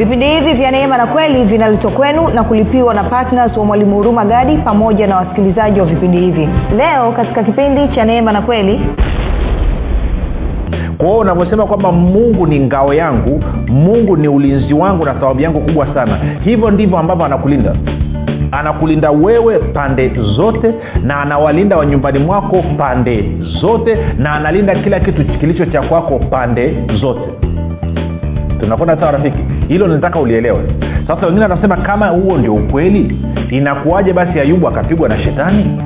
vipindi hivi vya neema na kweli vinaletwa kwenu na kulipiwa na ptns wa mwalimu huruma gadi pamoja na wasikilizaji wa vipindi hivi. Leo katika kipindi cha neema na kweli kwa hiyo unavyosema kwamba mungu ni ngao yangu mungu ni ulinzi wangu na thawabu yangu kubwa sana hivyo ndivyo ambavyo anakulinda. Anakulinda wewe pande zote na anawalinda wa nyumbani mwako pande zote na analinda kila kitu kilicho cha kwako pande zote tunakwenda sawa rafiki? Hilo nataka ulielewe. Sasa wengine wanasema kama huo ndio ukweli inakuwaje basi ayubu akapigwa na shetani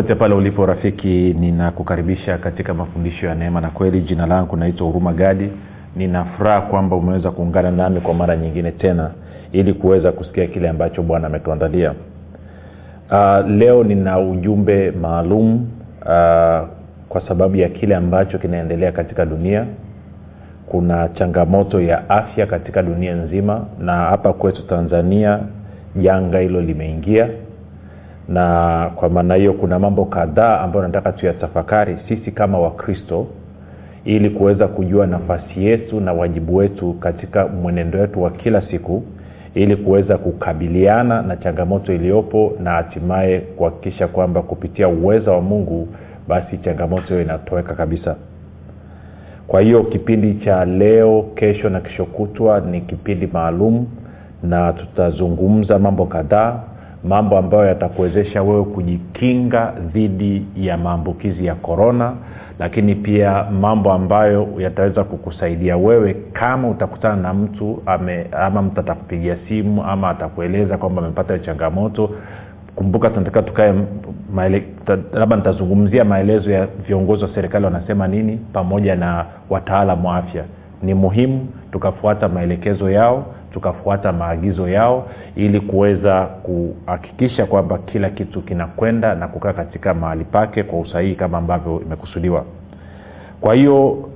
popote pale ulipo rafiki ninakukaribisha katika mafundisho ya neema na kweli. Jina langu naitwa huruma gadi. Ninafuraha kwamba umeweza kuungana nami kwa mara nyingine tena ili kuweza kusikia kile ambacho bwana ametuandalia. Uh, leo nina ujumbe maalum uh, kwa sababu ya kile ambacho kinaendelea katika dunia. Kuna changamoto ya afya katika dunia nzima na hapa kwetu tanzania janga hilo limeingia na kwa maana hiyo kuna mambo kadhaa ambayo nataka tuyatafakari sisi kama wakristo ili kuweza kujua nafasi yetu na wajibu wetu katika mwenendo wetu wa kila siku ili kuweza kukabiliana na changamoto iliyopo na hatimaye kuhakikisha kwamba kupitia uweza wa mungu basi changamoto hiyo inatoweka kabisa. Kwa hiyo kipindi cha leo kesho na kesho kutwa ni kipindi maalum na tutazungumza mambo kadhaa mambo ambayo yatakuwezesha wewe kujikinga dhidi ya maambukizi ya korona lakini pia mambo ambayo yataweza kukusaidia wewe kama utakutana na mtu ame, ama mtu atakupigia simu ama atakueleza kwamba amepata changamoto. Kumbuka tunataka tukae labda nitazungumzia maelezo ya viongozi wa serikali wanasema nini pamoja na wataalam wa afya. Ni muhimu tukafuata maelekezo yao tukafuata maagizo yao ili kuweza kuhakikisha kwamba kila kitu kinakwenda na kukaa katika mahali pake kwa usahihi kama ambavyo imekusudiwa. Kwa hiyo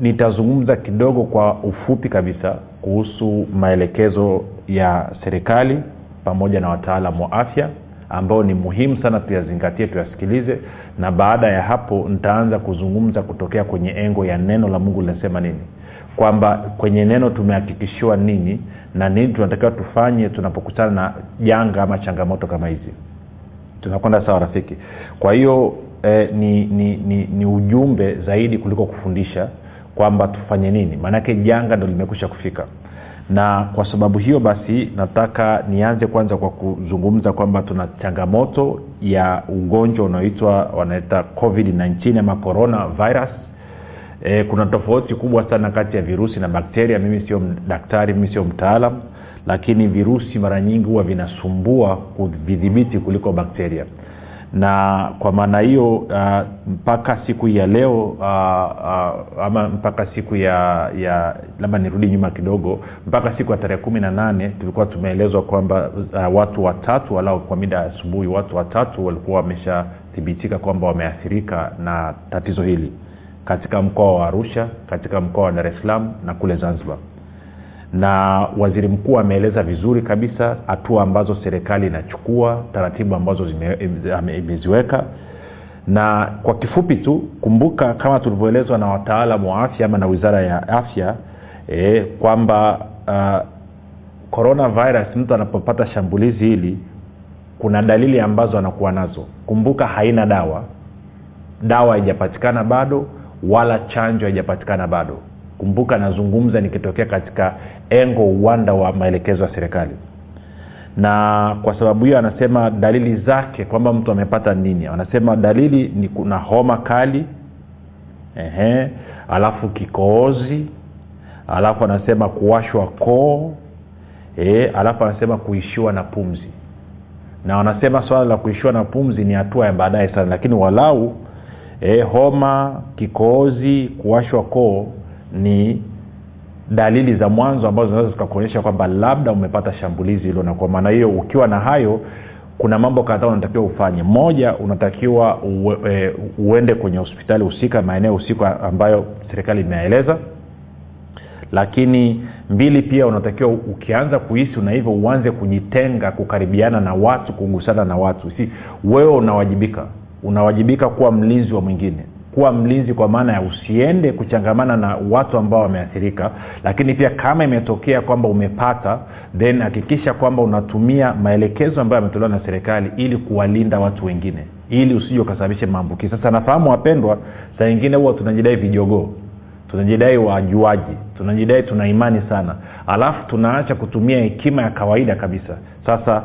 nitazungumza kidogo kwa ufupi kabisa kuhusu maelekezo ya serikali pamoja na wataalam wa afya ambao ni muhimu sana tuyazingatie tuyasikilize na baada ya hapo nitaanza kuzungumza kutokea kwenye engo ya neno la mungu linasema nini. Kwamba kwenye neno tumehakikishiwa nini na nini tunatakiwa tufanye tunapokutana na janga ama changamoto kama hizi. Tunakwenda sawa rafiki. Kwa hiyo eh, ni, ni, ni, ni ujumbe zaidi kuliko kufundisha kwamba tufanye nini. Maanake janga ndo limekusha kufika. Na kwa sababu hiyo basi nataka nianze kwanza kwa kuzungumza kwamba tuna changamoto ya ugonjwa unaoitwa wanaita covid-19 ama corona virus e, kuna tofauti kubwa sana kati ya virusi na bakteria. Mimi sio daktari mimi sio mtaalam lakini virusi mara nyingi huwa vinasumbua kuvidhibiti kuliko bakteria. Na kwa maana hiyo uh, mpaka siku ya leo uh, uh, ama mpaka siku ya ya labda nirudi nyuma kidogo mpaka siku ya tarehe kumi na nane tulikuwa tumeelezwa kwamba uh, watu watatu walau kwa mida ya asubuhi watu watatu walikuwa wameshathibitika kwamba wameathirika na tatizo hili katika mkoa wa arusha katika mkoa wa dar es salaam na kule zanzibar. Na waziri mkuu ameeleza vizuri kabisa hatua ambazo serikali inachukua taratibu ambazo imeziweka. Na kwa kifupi tu kumbuka kama tulivyoelezwa na wataalam wa afya ama na wizara ya afya e, kwamba uh, coronavirus mtu anapopata shambulizi hili kuna dalili ambazo anakuwa nazo. Kumbuka haina dawa. Dawa haijapatikana bado wala chanjo haijapatikana bado. Kumbuka nazungumza nikitokea katika engo uwanda wa maelekezo ya serikali. Na kwa sababu hiyo anasema dalili zake kwamba mtu amepata nini. Anasema dalili ni kuna homa kali ehe, alafu kikoozi alafu anasema kuwashwa koo e, alafu anasema kuishiwa na pumzi. Na wanasema swala la kuishiwa na pumzi ni hatua ya baadaye sana lakini walau e, homa kikohozi kuwashwa koo ni dalili za mwanzo ambazo zinaweza zikakuonyesha kwamba labda umepata shambulizi hilo na kwa maana hiyo ukiwa na hayo kuna mambo kadhaa unatakiwa ufanye. Moja unatakiwa uwe, e, uende kwenye hospitali husika maeneo husika ambayo serikali imeeleza lakini mbili pia unatakiwa ukianza kuhisi una hivyo uanze kujitenga kukaribiana na watu kugusana na watu. Si wewe unawajibika unawajibika kuwa mlinzi wa mwingine. Kuwa mlinzi kwa maana ya usiende kuchangamana na watu ambao wameathirika. Lakini pia kama imetokea kwamba umepata then hakikisha kwamba unatumia maelekezo ambayo yametolewa na serikali ili kuwalinda watu wengine. Ili usije ukasababishe maambukizi. Sasa nafahamu wapendwa saa ingine huwa tunajidai vijogoo. Tunajidai wajuaji. Tunajidai tuna imani sana. Alafu tunaacha kutumia hekima ya kawaida kabisa. Sasa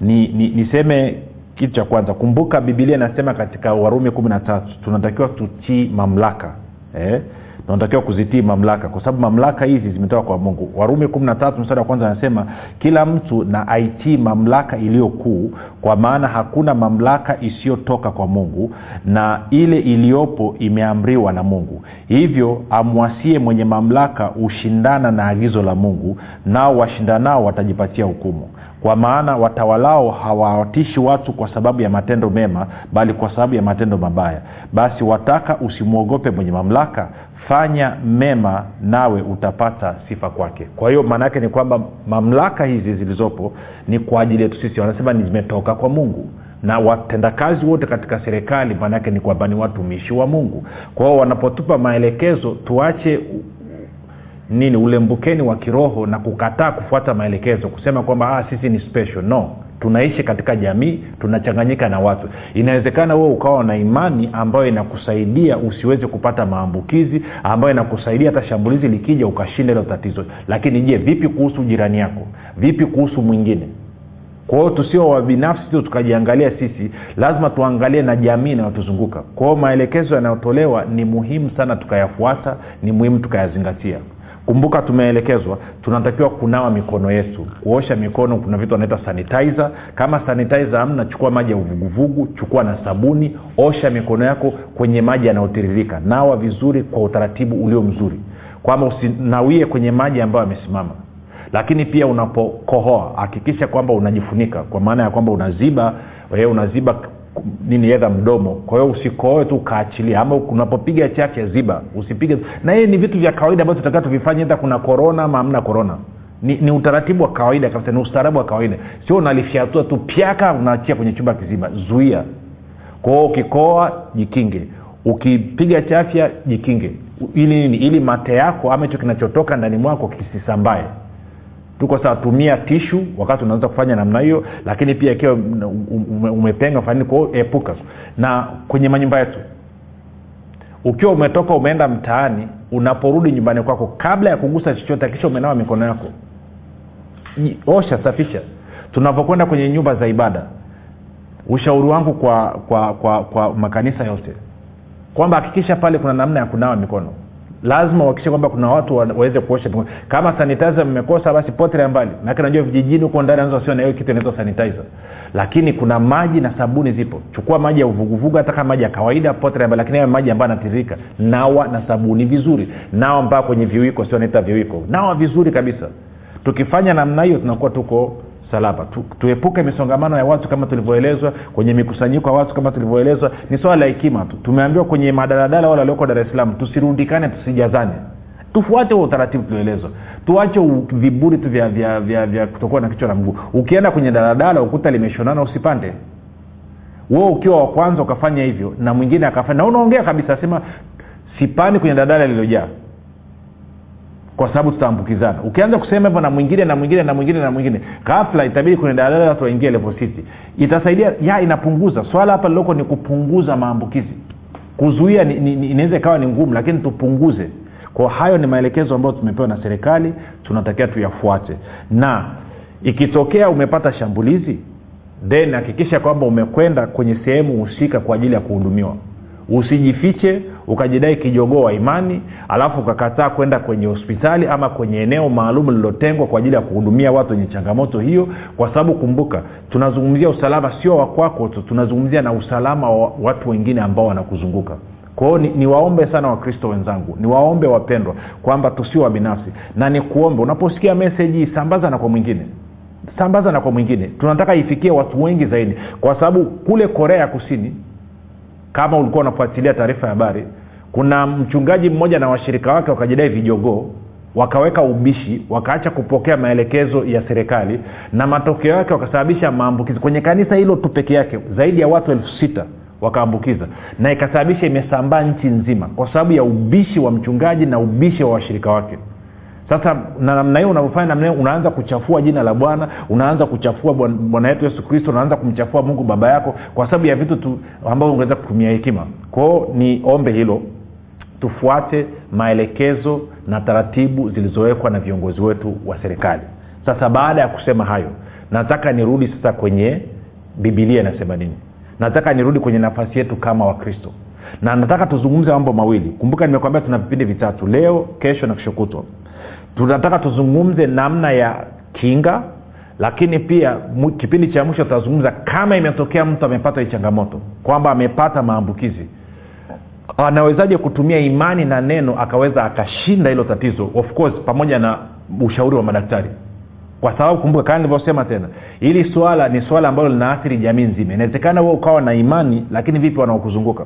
ni, ni, niseme kitu cha kwanza kumbuka bibilia inasema katika warumi kumi na tatu tunatakiwa tutii mamlaka eh? tunatakiwa kuzitii mamlaka kwa sababu mamlaka hizi zimetoka kwa mungu. Warumi kumi na tatu mstari wa kwanza anasema kila mtu na aitii mamlaka iliyokuu kwa maana hakuna mamlaka isiyotoka kwa mungu na ile iliyopo imeamriwa na mungu. Hivyo amwasie mwenye mamlaka hushindana na agizo la mungu nao washindanao watajipatia hukumu kwa maana watawalao hawawatishi watu kwa sababu ya matendo mema bali kwa sababu ya matendo mabaya. Basi wataka usimwogope mwenye mamlaka. Fanya mema nawe utapata sifa kwake. Kwa hiyo maana yake ni kwamba mamlaka hizi zilizopo ni kwa ajili yetu sisi. Wanasema zimetoka kwa mungu. Na watendakazi wote katika serikali maanaake ni kwamba ni watumishi wa mungu. Kwa hiyo wanapotupa maelekezo tuache nini ulembukeni wa kiroho na kukataa kufuata maelekezo kusema kwamba ah, sisi ni special. No tunaishi katika jamii tunachanganyika na watu. Inawezekana wewe ukawa na imani ambayo inakusaidia usiweze kupata maambukizi ambayo inakusaidia hata shambulizi likija ukashinda hilo tatizo. Lakini je vipi kuhusu jirani yako? Vipi kuhusu mwingine? Kwa tusio wabinafsi tu tukajiangalia sisi lazima tuangalie na jamii inayotuzunguka. Kwa maelekezo yanayotolewa ni muhimu sana tukayafuata ni muhimu tukayazingatia kumbuka tumeelekezwa tunatakiwa kunawa mikono yetu. Kuosha mikono kuna vitu wanaita sanitizer. Kama sanitizer amna chukua maji ya uvuguvugu chukua na sabuni osha mikono yako kwenye maji yanayotiririka. Nawa vizuri kwa utaratibu ulio mzuri. Kwamba usinawie kwenye maji ambayo yamesimama. Lakini pia unapokohoa hakikisha kwamba unajifunika. Kwa maana ya kwamba unaziba unaziba nini edha mdomo. Kwa hiyo usikoe tu ukaachilia ama unapopiga chafya ziba usipige. Na hii ni vitu vya kawaida ambavyo tutakaa tuvifanye edha kuna korona ama hamna korona ni, ni utaratibu wa kawaida kabisa ni ustaarabu wa kawaida. Sio unalifyatua tu pyaka unaachia kwenye chumba kizima. Zuia. Kwao ukikoa jikinge. Ukipiga chafya jikinge. Ili nini? Ili mate yako ama hicho kinachotoka ndani mwako kisisambae tuko sawa tishu wakati unaweza kufanya namna hiyo lakini pia ikiwa umepenga fanini kwao epuka na kwenye manyumba yetu ukiwa umetoka umeenda mtaani unaporudi nyumbani kwako kabla ya kugusa chochote akisha umenawa mikono yako. Osha safisha. Tunavyokwenda kwenye nyumba za ibada ushauri wangu kwa kwa kwa kwa makanisa yote kwamba hakikisha pale kuna namna ya kunawa mikono lazima uhakikishe kwamba kuna watu waweze kuosha mikono. Kama sanitizer mmekosa basi potele mbali. Maake najua vijijini huko ndani anaweza sio na kitu inaitwa sanitizer. Lakini kuna maji na sabuni zipo. Chukua maji ya uvuguvugu hata kama maji ya kawaida potele mbali. Lakini hayo maji ambayo anatiririka nawa na sabuni vizuri. Nawa mpaka kwenye viwiko sio naita viwiko. Nawa vizuri kabisa. Tukifanya namna hiyo tunakuwa tuko salama tu, tuepuke misongamano ya watu kama tulivyoelezwa kwenye mikusanyiko ya watu kama tulivyoelezwa. Ni swala la hekima tu. Tumeambiwa kwenye madaladala wale walioko dar es salaam tusirundikane tusijazane. Tufuate huo utaratibu tulioelezwa. Tuache viburi tu vya vya vya, vya kutokuwa na kichwa na mguu. Ukienda kwenye daladala ukuta limeshonana usipande. Wo ukiwa wa kwanza ukafanya hivyo na mwingine akafanya na unaongea kabisa sema sipani kwenye daladala lililojaa kwa sababu tutaambukizana. Ukianza kusema hivyo na mwingine na mwingine na mwingine na mwingine ghafla itabidi kwenye daladala watu waingie level city itasaidia ya inapunguza. Swala hapa liloko ni kupunguza maambukizi. Kuzuia inaweza ikawa ni ngumu lakini tupunguze. Kwa hayo ni maelekezo ambayo tumepewa na serikali tunatakiwa tuyafuate. Na ikitokea umepata shambulizi then hakikisha kwamba umekwenda kwenye sehemu husika kwa ajili ya kuhudumiwa. Usijifiche ukajidai kijogoo wa imani alafu ukakataa kwenda kwenye hospitali ama kwenye eneo maalum lililotengwa kwa ajili ya kuhudumia watu wenye changamoto hiyo kwa sababu kumbuka tunazungumzia usalama sio wakwako tu tunazungumzia na usalama wa watu wengine ambao wanakuzunguka. Kwao ni, niwaombe sana wakristo wenzangu niwaombe wapendwa kwamba tusio wabinafsi na nikuombe unaposikia meseji sambaza na kwa mwingine. Sambaza na kwa mwingine. Tunataka ifikie watu wengi zaidi kwa sababu kule korea ya kusini kama ulikuwa unafuatilia taarifa ya habari kuna mchungaji mmoja na washirika wake wakajidai vijogoo wakaweka ubishi wakaacha kupokea maelekezo ya serikali na matokeo yake wakasababisha maambukizi. Kwenye kanisa hilo tu peke yake zaidi ya watu elfu sita wakaambukiza na ikasababisha imesambaa nchi nzima kwa sababu ya ubishi wa mchungaji na ubishi wa washirika wake. Sasa na namna hiyo unavyofanya namna hiyo unaanza kuchafua jina la bwana unaanza kuchafua Bwana- yetu yesu kristo unaanza kumchafua mungu baba yako kwa sababu ya vitu tu ambavyo ungeweza kutumia hekima. Kwao ni ombe hilo tufuate maelekezo na taratibu zilizowekwa na viongozi wetu wa serikali. Sasa baada ya kusema hayo nataka nirudi sasa kwenye bibilia inasema nini? Nataka nirudi kwenye nafasi yetu kama wakristo. Na nataka tuzungumze mambo mawili. Kumbuka nimekwambia tuna vipindi vitatu leo kesho na kesho kutwa. Tunataka tuzungumze namna ya kinga lakini pia kipindi cha mwisho tutazungumza kama imetokea mtu amepata hii changamoto kwamba amepata maambukizi anawezaje kutumia imani na neno akaweza akashinda hilo tatizo? Of course pamoja na ushauri wa madaktari. Kwa sababu kumbuka kama nilivyosema tena hili swala ni swala ambalo linaathiri jamii nzima. Inawezekana huo ukawa na imani lakini vipi wanaokuzunguka?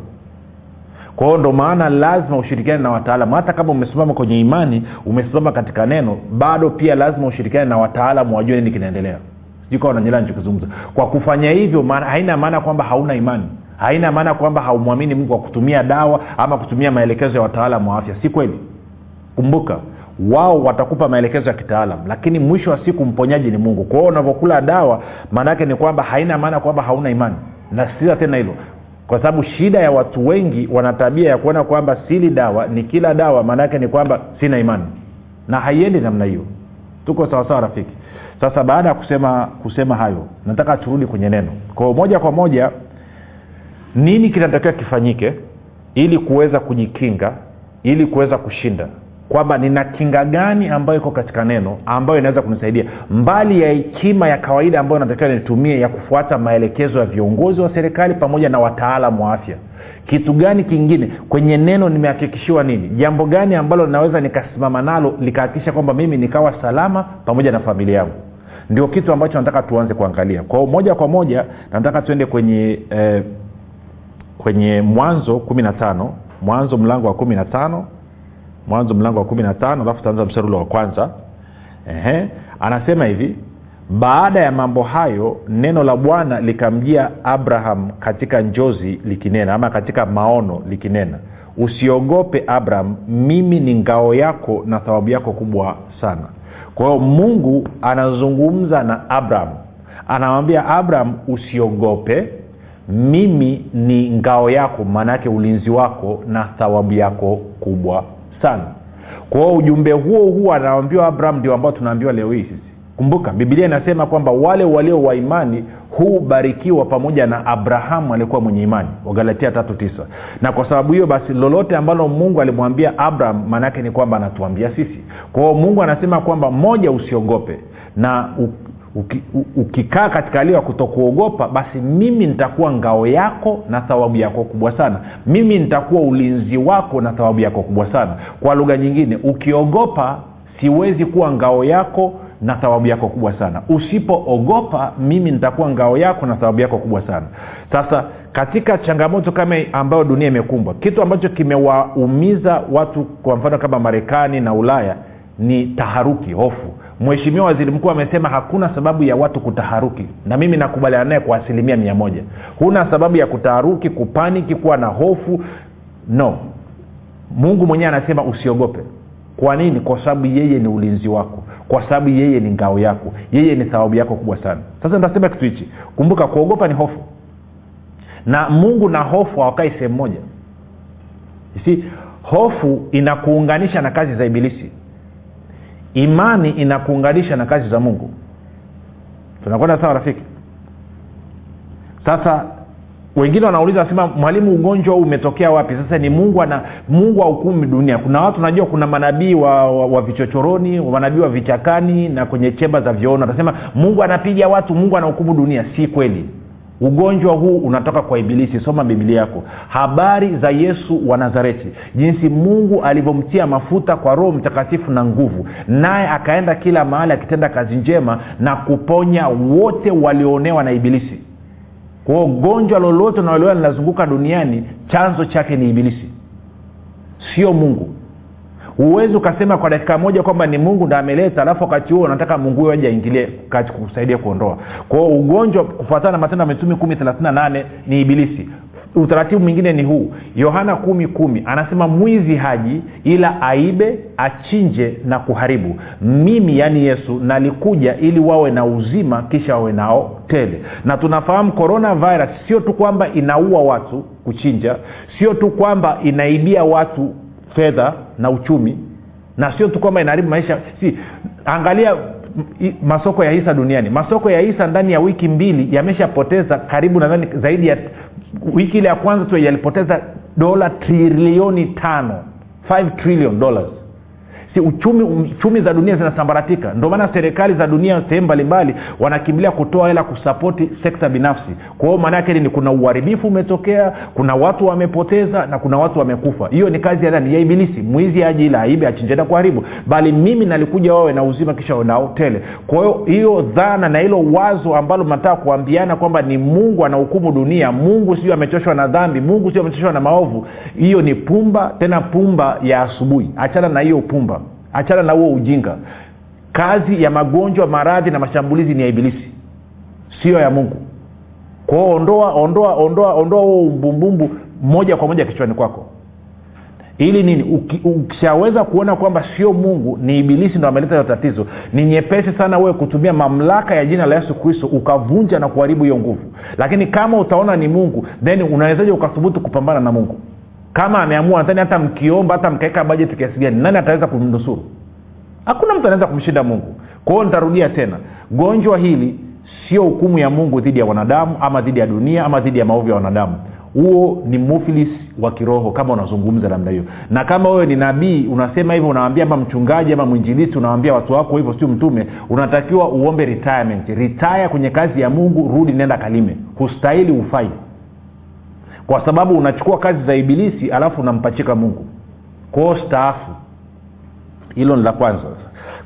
Kwa ndo maana lazima ushirikiane na wataalamu. Hata kama umesimama kwenye imani umesimama katika neno bado pia lazima ushirikiane na wataalamu wajue nini kinaendelea. Sijui kawa nanyelanachokizungumza kwa kufanya hivyo maana, haina maana kwamba hauna imani haina maana kwamba haumwamini mungu kwa kutumia dawa ama kutumia maelekezo ya wataalamu wa afya. Si kweli. Kumbuka wao watakupa maelekezo ya kitaalam lakini mwisho wa siku mponyaji ni mungu. Kwa hiyo unavyokula dawa maanaake ni kwamba haina maana kwamba hauna imani. Nasitiza tena hilo. Kwa sababu shida ya watu wengi wana tabia ya kuona kwamba sili dawa ni kila dawa maanaake ni kwamba sina imani. Na haiendi namna hiyo. Tuko sawasawa rafiki. Sasa baada ya kusema kusema hayo nataka turudi kwenye neno. Kwao moja kwa moja nini kinatakiwa kifanyike ili kuweza kujikinga ili kuweza kushinda? Kwamba nina kinga gani ambayo iko katika neno ambayo inaweza kunisaidia? Mbali ya hekima ya kawaida ambayo natakiwa nitumie ya kufuata maelekezo ya viongozi wa serikali pamoja na wataalamu wa afya. Kitu gani kingine? Kwenye neno nimehakikishiwa nini? Jambo gani ambalo linaweza nikasimama nalo likahakikisha kwamba mimi nikawa salama pamoja na familia yangu? Ndio kitu ambacho nataka tuanze kuangalia. Kwao moja kwa moja nataka tuende kwenye eh, kwenye mwanzo kumi na tano mwanzo mlango wa kumi na tano mwanzo mlango wa kumi na tano alafu taanza mstari ule wa kwanza. Ehe. anasema hivi baada ya mambo hayo neno la bwana likamjia abraham katika njozi likinena ama katika maono likinena usiogope abraham mimi ni ngao yako na thawabu yako kubwa sana. Kwa hiyo mungu anazungumza na abraham. Anamwambia abraham usiogope mimi ni ngao yako maanaake ulinzi wako na thawabu yako kubwa sana. Kwa ujumbe huo huo anaambiwa abraham ndio ambao tunaambiwa leo hii sisi. Kumbuka bibilia inasema kwamba wale walio wa imani hubarikiwa pamoja na abrahamu aliyekuwa mwenye imani. Wagalatia tatu tisa. Na kwa sababu hiyo basi lolote ambalo mungu alimwambia abraham maanaake ni kwamba anatuambia sisi. Kwa hiyo mungu anasema kwamba moja usiogope. Na ukikaa katika hali ya kutokuogopa basi mimi nitakuwa ngao yako na thawabu yako kubwa sana. Mimi nitakuwa ulinzi wako na thawabu yako kubwa sana. Kwa lugha nyingine ukiogopa siwezi kuwa ngao yako na thawabu yako kubwa sana. Usipoogopa mimi nitakuwa ngao yako na thawabu yako kubwa sana. Sasa katika changamoto kama ambayo dunia imekumbwa kitu ambacho kimewaumiza watu kwa mfano kama marekani na ulaya ni taharuki hofu mheshimiwa waziri mkuu amesema hakuna sababu ya watu kutaharuki na mimi nakubaliana naye kwa asilimia mia moja. Huna sababu ya kutaharuki kupaniki kuwa na hofu. No. Mungu mwenyewe anasema usiogope. Kwa nini? Kwa sababu yeye ni ulinzi wako. Kwa sababu yeye ni ngao yako. Yeye ni sababu yako kubwa sana. Sasa nitasema kitu hichi. Kumbuka kuogopa ni hofu. Na mungu na hofu hawakai sehemu moja. Si hofu inakuunganisha na kazi za ibilisi imani inakuunganisha na kazi za mungu. Tunakwenda sawa rafiki? Sasa wengine wanauliza wanasema mwalimu ugonjwa huu umetokea wapi? Sasa ni mungu ana mungu haukumi dunia. Kuna watu najua kuna manabii wa, wa, wa vichochoroni manabii wa vichakani na kwenye chemba za vyoona atasema mungu anapiga watu mungu anahukumu dunia. Si kweli ugonjwa huu unatoka kwa ibilisi. Soma bibilia yako. Habari za yesu wa nazareti. Jinsi mungu alivyomtia mafuta kwa roho mtakatifu na nguvu. Naye akaenda kila mahali akitenda kazi njema na kuponya wote walioonewa na ibilisi. Kwao gonjwa lolote unalolewa linazunguka duniani chanzo chake ni ibilisi. Sio mungu huwezi ukasema kwa dakika moja kwamba ni mungu ndo ameleta alafu wakati huo unataka mungu huyo aje aingilie kati kusaidia kuondoa. Kwao ugonjwa kufuatana na matendo ya mitumi kumi thelathini na nane ni ibilisi. Utaratibu mwingine ni huu. Yohana kumi kumi anasema mwizi haji ila aibe achinje na kuharibu. Mimi yaani yesu nalikuja ili wawe na uzima kisha wawe nao tele. Na tunafahamu coronavirus sio tu kwamba inaua watu kuchinja sio tu kwamba inaibia watu fedha na uchumi na sio tu kwamba inaharibu maisha. Si angalia masoko ya hisa duniani. Masoko ya hisa ndani ya wiki mbili yameshapoteza karibu nadhani zaidi ya wiki ile ya kwanza tu yalipoteza dola trilioni tano. 5 trillion dollars si uchumi uchumi za dunia zinasambaratika ndio maana serikali za dunia sehemu mbalimbali wanakimbilia kutoa hela kusapoti sekta binafsi. Kwa hiyo maana yake ni kuna uharibifu umetokea kuna watu wamepoteza na kuna watu wamekufa. Hiyo ni kazi ya nani? Ya ibilisi. Mwizi aji ila aibe achinjena kuharibu. Bali mimi nalikuja wawe na uzima kisha nao kwa hiyo hiyo dhana na hilo wazo ambalo mnataka kuambiana kwamba ni mungu anahukumu dunia mungu sio amechoshwa na dhambi mungu sio amechoshwa na maovu hiyo ni pumba tena pumba ya asubuhi. Achana na hiyo pumba achana na huo ujinga. Kazi ya magonjwa maradhi na mashambulizi ni ya ibilisi sio ya mungu. Kwao ondoa ondoa ondoa ondoa huo umbumbumbu moja kwa moja kichwani kwako. Ili nini? Ukishaweza kuona kwamba sio mungu ni ibilisi ndo ameleta hiyo tatizo ni nyepesi sana wewe kutumia mamlaka ya jina la yesu kristo ukavunja na kuharibu hiyo nguvu. Lakini kama utaona ni mungu then unawezaji ukathubutu kupambana na mungu kama ameamua nadhani hata mkiomba hata mkaweka bajeti kiasi gani nani ataweza kumnusuru? Hakuna mtu anaweza kumshinda mungu. Kwa hiyo nitarudia tena. Gonjwa hili sio hukumu ya mungu dhidi ya wanadamu ama dhidi ya dunia ama dhidi ya maovu ya wanadamu. Huo ni muflis wa kiroho kama unazungumza namna hiyo. Na kama wewe ni nabii unasema hivyo unawambia ama mchungaji ama mwinjilisi unawambia watu wako hivyo sio mtume unatakiwa uombe retirement. Retire kwenye kazi ya mungu rudi nenda kalime. Hustahili ufai kwa sababu unachukua kazi za ibilisi alafu unampachika mungu. Kwao staafu. Hilo ni la kwanza.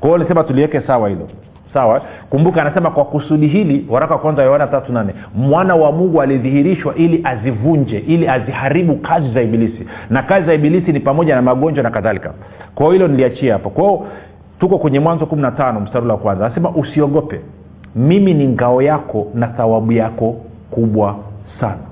Kwa hiyo nisema tuliweke sawa hilo. Sawa? Kumbuka anasema kwa kusudi hili waraka wa kwanza yohana tatu nane mwana wa mungu alidhihirishwa ili azivunje ili aziharibu kazi za ibilisi. Na kazi za ibilisi ni pamoja na magonjwa na kadhalika. Kwao hilo niliachia hapo. Kwao tuko kwenye mwanzo kumi na tano mstari wa kwanza. Anasema usiogope. Mimi ni ngao yako na thawabu yako kubwa sana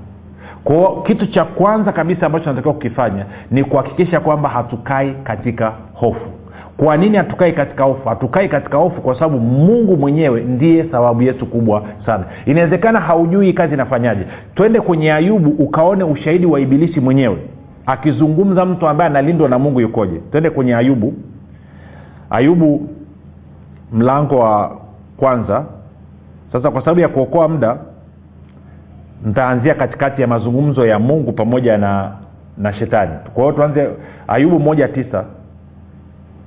kwao kitu cha kwanza kabisa ambacho tunatakiwa kukifanya ni kuhakikisha kwamba hatukai katika hofu. Kwa nini hatukai katika hofu? Hatukai katika hofu kwa sababu mungu mwenyewe ndiye sababu yetu kubwa sana. Inawezekana haujui kazi inafanyaje. Twende kwenye ayubu ukaone ushahidi wa ibilisi mwenyewe. Akizungumza mtu ambaye analindwa na mungu yukoje? Twende kwenye ayubu. Ayubu mlango wa kwanza. Sasa kwa sababu ya kuokoa muda ntaanzia katikati ya mazungumzo ya mungu pamoja na na shetani. Kwa hiyo tuanze ayubu moja tisa.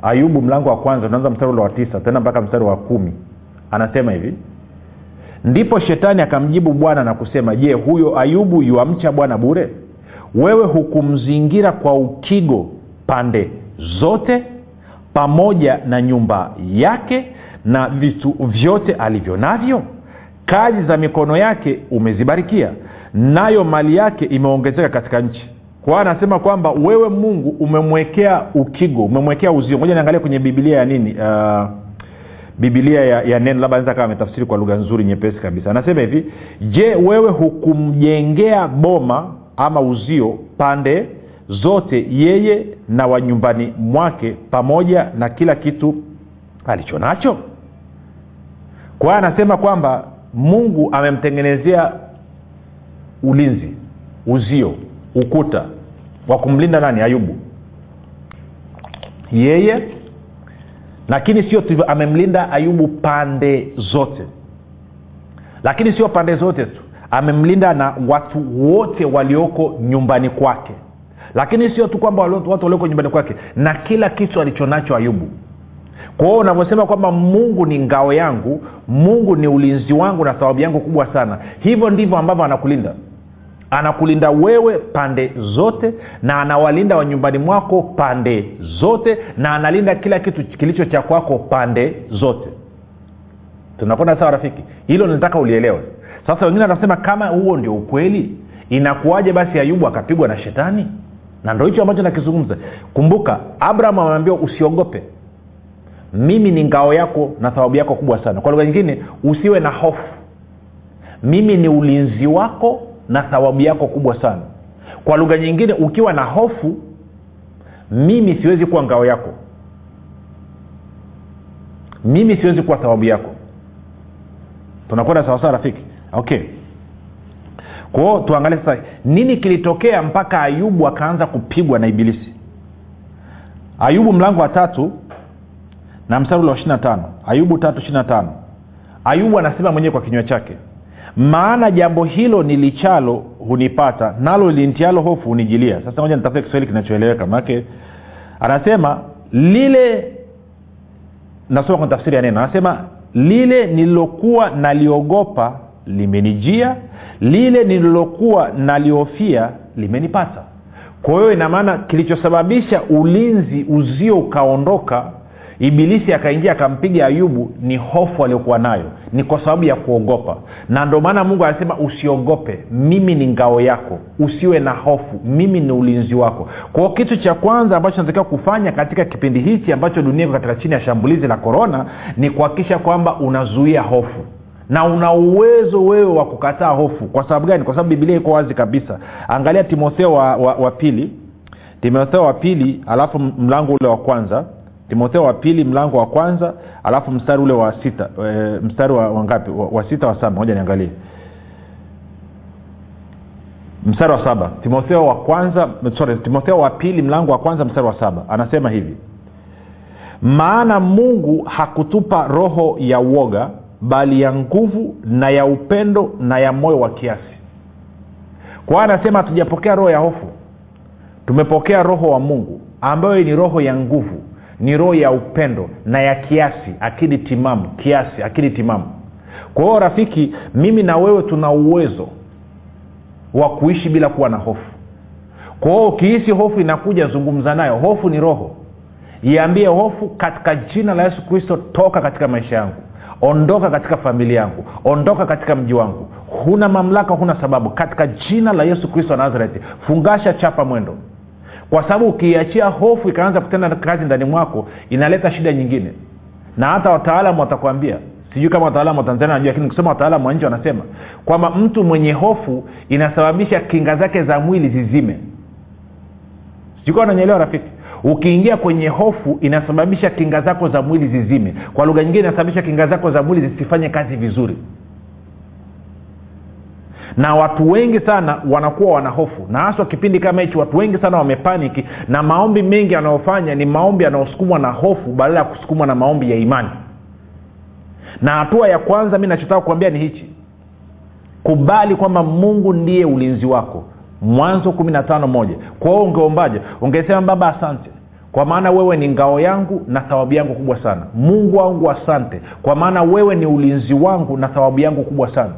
Ayubu mlango wa kwanza tunaanza mstari ule wa tisa tena mpaka mstari wa kumi. Anasema hivi ndipo shetani akamjibu bwana na kusema je huyo ayubu yuamcha bwana bure? Wewe hukumzingira kwa ukigo pande zote pamoja na nyumba yake na vitu vyote alivyo navyo kazi za mikono yake umezibarikia nayo mali yake imeongezeka katika nchi. Kwa anasema kwamba wewe mungu umemwekea ukigo umemwekea uzio. Moja niangalia kwenye bibilia ya nini? Uh, bibilia ya, ya neno labda naeza kama ametafsiri kwa lugha nzuri nyepesi kabisa. Anasema hivi je wewe hukumjengea boma ama uzio pande zote yeye na wanyumbani mwake pamoja na kila kitu alicho nacho kwa anasema kwamba mungu amemtengenezea ulinzi uzio ukuta wa kumlinda nani? Ayubu. Yeye lakini sio tu amemlinda ayubu pande zote. Lakini sio pande zote tu amemlinda na watu wote walioko nyumbani kwake. Lakini sio tu kwamba watu walioko nyumbani kwake na kila kitu alichonacho ayubu kwa hiyo unavyosema kwamba mungu ni ngao yangu mungu ni ulinzi wangu na thawabu yangu kubwa sana hivyo ndivyo ambavyo anakulinda. Anakulinda wewe pande zote na anawalinda wa nyumbani mwako pande zote na analinda kila kitu kilicho cha kwako pande zote. Tunakwenda sawa rafiki? Hilo nataka ulielewe. Sasa wengine wanasema kama huo ndio ukweli inakuwaje basi ayubu akapigwa na shetani? Na ndo hicho ambacho nakizungumza. Kumbuka abraham ameambiwa usiogope mimi ni ngao yako na thawabu yako kubwa sana. Kwa lugha nyingine usiwe na hofu. Mimi ni ulinzi wako na thawabu yako kubwa sana. Kwa lugha nyingine ukiwa na hofu mimi siwezi kuwa ngao yako. Mimi siwezi kuwa thawabu yako. Tunakwenda sawasawa rafiki? Okay. Kwao tuangalie sasa nini kilitokea mpaka ayubu akaanza kupigwa na ibilisi? Ayubu mlango wa tatu na mstari wa ishiri tano ayubu tatu ishiri tano. Ayubu anasema mwenyewe kwa kinywa chake maana jambo hilo nilichalo hunipata nalo lintialo hofu hunijilia. Sasa moja nitafute kiswahili kinachoeleweka manake anasema lile nasoma kwenye tafsiri ya neno anasema lile nililokuwa naliogopa limenijia lile nililokuwa naliofia limenipata. Kwa hiyo inamaana kilichosababisha ulinzi uzio ukaondoka ibilisi akaingia akampiga ayubu ni hofu aliyokuwa nayo ni kwa sababu ya kuogopa. Na ndio maana mungu anasema usiogope mimi ni ngao yako. Usiwe na hofu mimi ni ulinzi wako. Kwao kitu cha kwanza ambacho natakiwa kufanya katika kipindi hichi ambacho dunia iko katika chini ya shambulizi la korona ni kuhakikisha kwamba unazuia hofu. Na una uwezo wewe wa kukataa hofu. Kwa sababu gani? Kwa sababu bibilia iko wazi kabisa. Angalia timotheo wa, wa, wa pili. Timotheo wa pili alafu mlango ule wa kwanza timotheo wa pili mlango wa kwanza alafu mstari ule wa sita e, mstari wa wangapi wa, wa sita wa saba. Moja niangalie. Mstari wa saba. Timotheo wa kwanza sorry timotheo wa pili mlango wa kwanza mstari wa saba. Anasema hivi. Maana mungu hakutupa roho ya uoga bali ya nguvu na ya upendo na ya moyo wa kiasi. Kwa anasema hatujapokea roho ya hofu. Tumepokea roho wa mungu ambayo ni roho ya nguvu ni roho ya upendo na ya kiasi akili timamu kiasi akili timamu. Kwa hiyo rafiki mimi na wewe tuna uwezo wa kuishi bila kuwa na hofu. Kwa hiyo ukihisi hofu inakuja zungumza nayo. Hofu ni roho. Iambie hofu katika jina la yesu kristo toka katika maisha yangu. Ondoka katika familia yangu. Ondoka katika mji wangu. Huna mamlaka huna sababu. Katika jina la yesu kristo wa nazareti fungasha chapa mwendo kwa sababu ukiiachia hofu ikaanza kutenda kazi ndani mwako inaleta shida nyingine. Na hata wataalamu watakwambia sijui kama wataalamu wa tanzania najua lakini kusema wataalamu wa nje wanasema kwamba mtu mwenye hofu inasababisha kinga zake za mwili zizime. Sijui kama rafiki. Ukiingia kwenye hofu inasababisha kinga zako za mwili zizime. Kwa lugha nyingine inasababisha kinga zako za mwili zisifanye kazi vizuri na watu wengi sana wanakuwa wana hofu. Na haswa kipindi kama hichi watu wengi sana wamepaniki na maombi mengi yanayofanya ni maombi yanayosukumwa na hofu badala ya kusukumwa na maombi ya imani. Na hatua ya kwanza mi nachotaka kuambia ni hichi. Kubali kwamba mungu ndiye ulinzi wako. Mwanzo kumi na tano moja. Kwa hiyo ungeombaje? Ungesema baba asante. Kwa maana wewe ni ngao yangu na thawabu yangu kubwa sana. Mungu wangu asante. Kwa maana wewe ni ulinzi wangu na thawabu yangu kubwa sana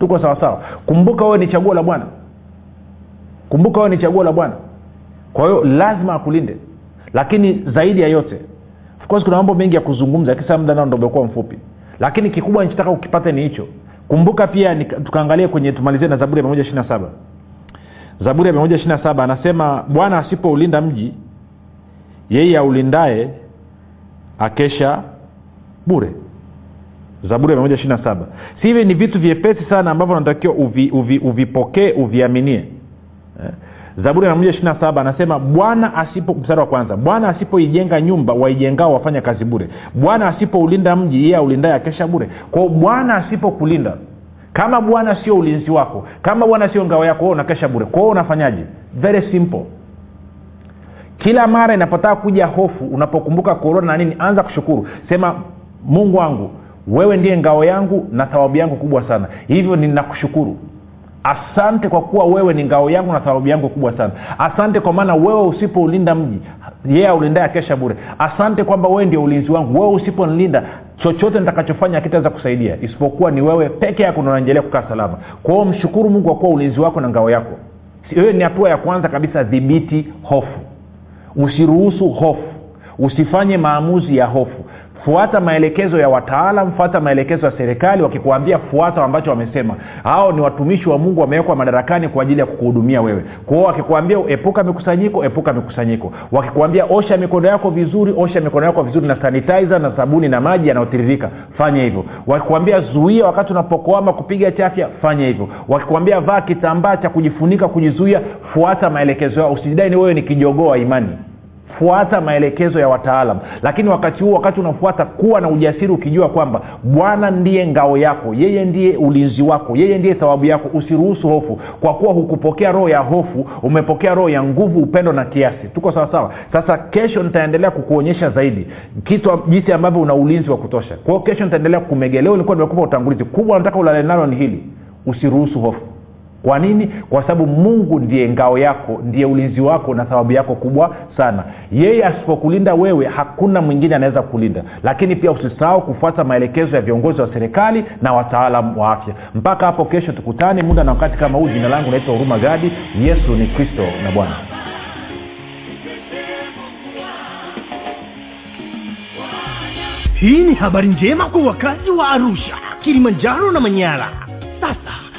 tuko sawasawa kumbuka wewe ni chaguo la bwana. Kumbuka wewe ni chaguo la bwana. Kwa hiyo lazima akulinde. Lakini zaidi ya yote course kuna mambo mengi ya kuzungumza muda nao ndo umekuwa mfupi. Lakini kikubwa nichotaka ukipate ni hicho. Kumbuka pia tukaangalia kwenye tumalizie na zaburi ya mia moja ishiri na saba. Zaburi ya mia moja ishiri na saba anasema bwana asipoulinda mji yeye aulindaye akesha bure zaburi ya mia si hivi ni vitu vyepesi sana ambavyo natakiwa uvi, uvi, uvipokee uviaminie? Eh? zaburi ya mia ishiri saba anasema bwana asipo mstari wa kwanza bwana asipoijenga nyumba waijengao wafanya kazi bure. Bwana asipoulinda mji yeye aulindaye akesha bure. Kwao bwana asipokulinda kama bwana sio ulinzi wako kama bwana sio ngao yako unakesha bure. Kwao unafanyaje? Very simple. Kila mara inapotaka kuja hofu unapokumbuka korona na nini anza kushukuru. Sema mungu wangu wewe ndiye ngao yangu na thawabu yangu kubwa sana. Hivyo ninakushukuru. Asante kwa kuwa wewe ni ngao yangu na thawabu yangu kubwa sana. Asante kwa maana wewe usipoulinda mji yeye yeah, aulindaye kesha bure. Asante kwamba wewe ndio ulinzi wangu. Wewe usiponilinda chochote nitakachofanya kitaweza kusaidia. Isipokuwa ni wewe peke yako unaendelea kukaa salama. Kwa hiyo mshukuru mungu kwa kuwa ulinzi wako na ngao yako. Hiyo ni hatua ya kwanza kabisa dhibiti hofu. Usiruhusu hofu. Usifanye maamuzi ya hofu fuata maelekezo ya wataalam fuata maelekezo ya serikali wakikuambia fuata ambacho wamesema. Hao ni watumishi wa mungu wamewekwa madarakani kwa ajili ya kukuhudumia wewe. Kwao wakikuambia epuka mikusanyiko epuka mikusanyiko. Wakikuambia osha mikono yako vizuri osha mikono yako vizuri na sanitizer na sabuni na maji yanayotiririka fanya hivyo. Wakikuambia zuia wakati unapokoama kupiga chafya fanya hivyo. Wakikuambia vaa kitambaa cha kujifunika kujizuia fuata maelekezo yao. Usijidai ni wewe ni kijogoo wa imani fuata maelekezo ya wataalam. Lakini wakati huo wakati unafuata kuwa na ujasiri ukijua kwamba bwana ndiye ngao yako yeye ndiye ulinzi wako yeye ndiye thawabu yako usiruhusu hofu. Kwa kuwa hukupokea roho ya hofu umepokea roho ya nguvu upendo na kiasi. Tuko sawasawa sasa kesho nitaendelea kukuonyesha zaidi kitu jinsi ambavyo una ulinzi wa kutosha. Kwao kesho nitaendelea kukumegeleo ulikuwa nimekupa utangulizi. Kubwa nataka ulale nalo ni hili. Usiruhusu hofu kwa nini? Kwa sababu mungu ndiye ngao yako ndiye ulinzi wako na sababu yako kubwa sana. Yeye asipokulinda wewe hakuna mwingine anaweza kulinda lakini pia usisahau kufuata maelekezo ya viongozi wa serikali na wataalam wa afya. Mpaka hapo kesho tukutane muda na wakati kama huu. Jina langu naitwa huruma gadi. Yesu ni kristo na bwana. Hii ni habari njema kwa wakazi wa arusha kilimanjaro na manyara. Sasa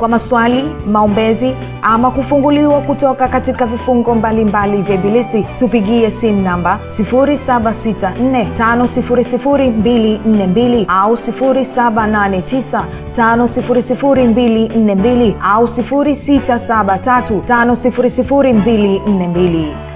kwa maswali maombezi ama kufunguliwa kutoka katika vifungo mbalimbali vya ibilisi tupigie simu namba 7645242 au 7895242 au 6735242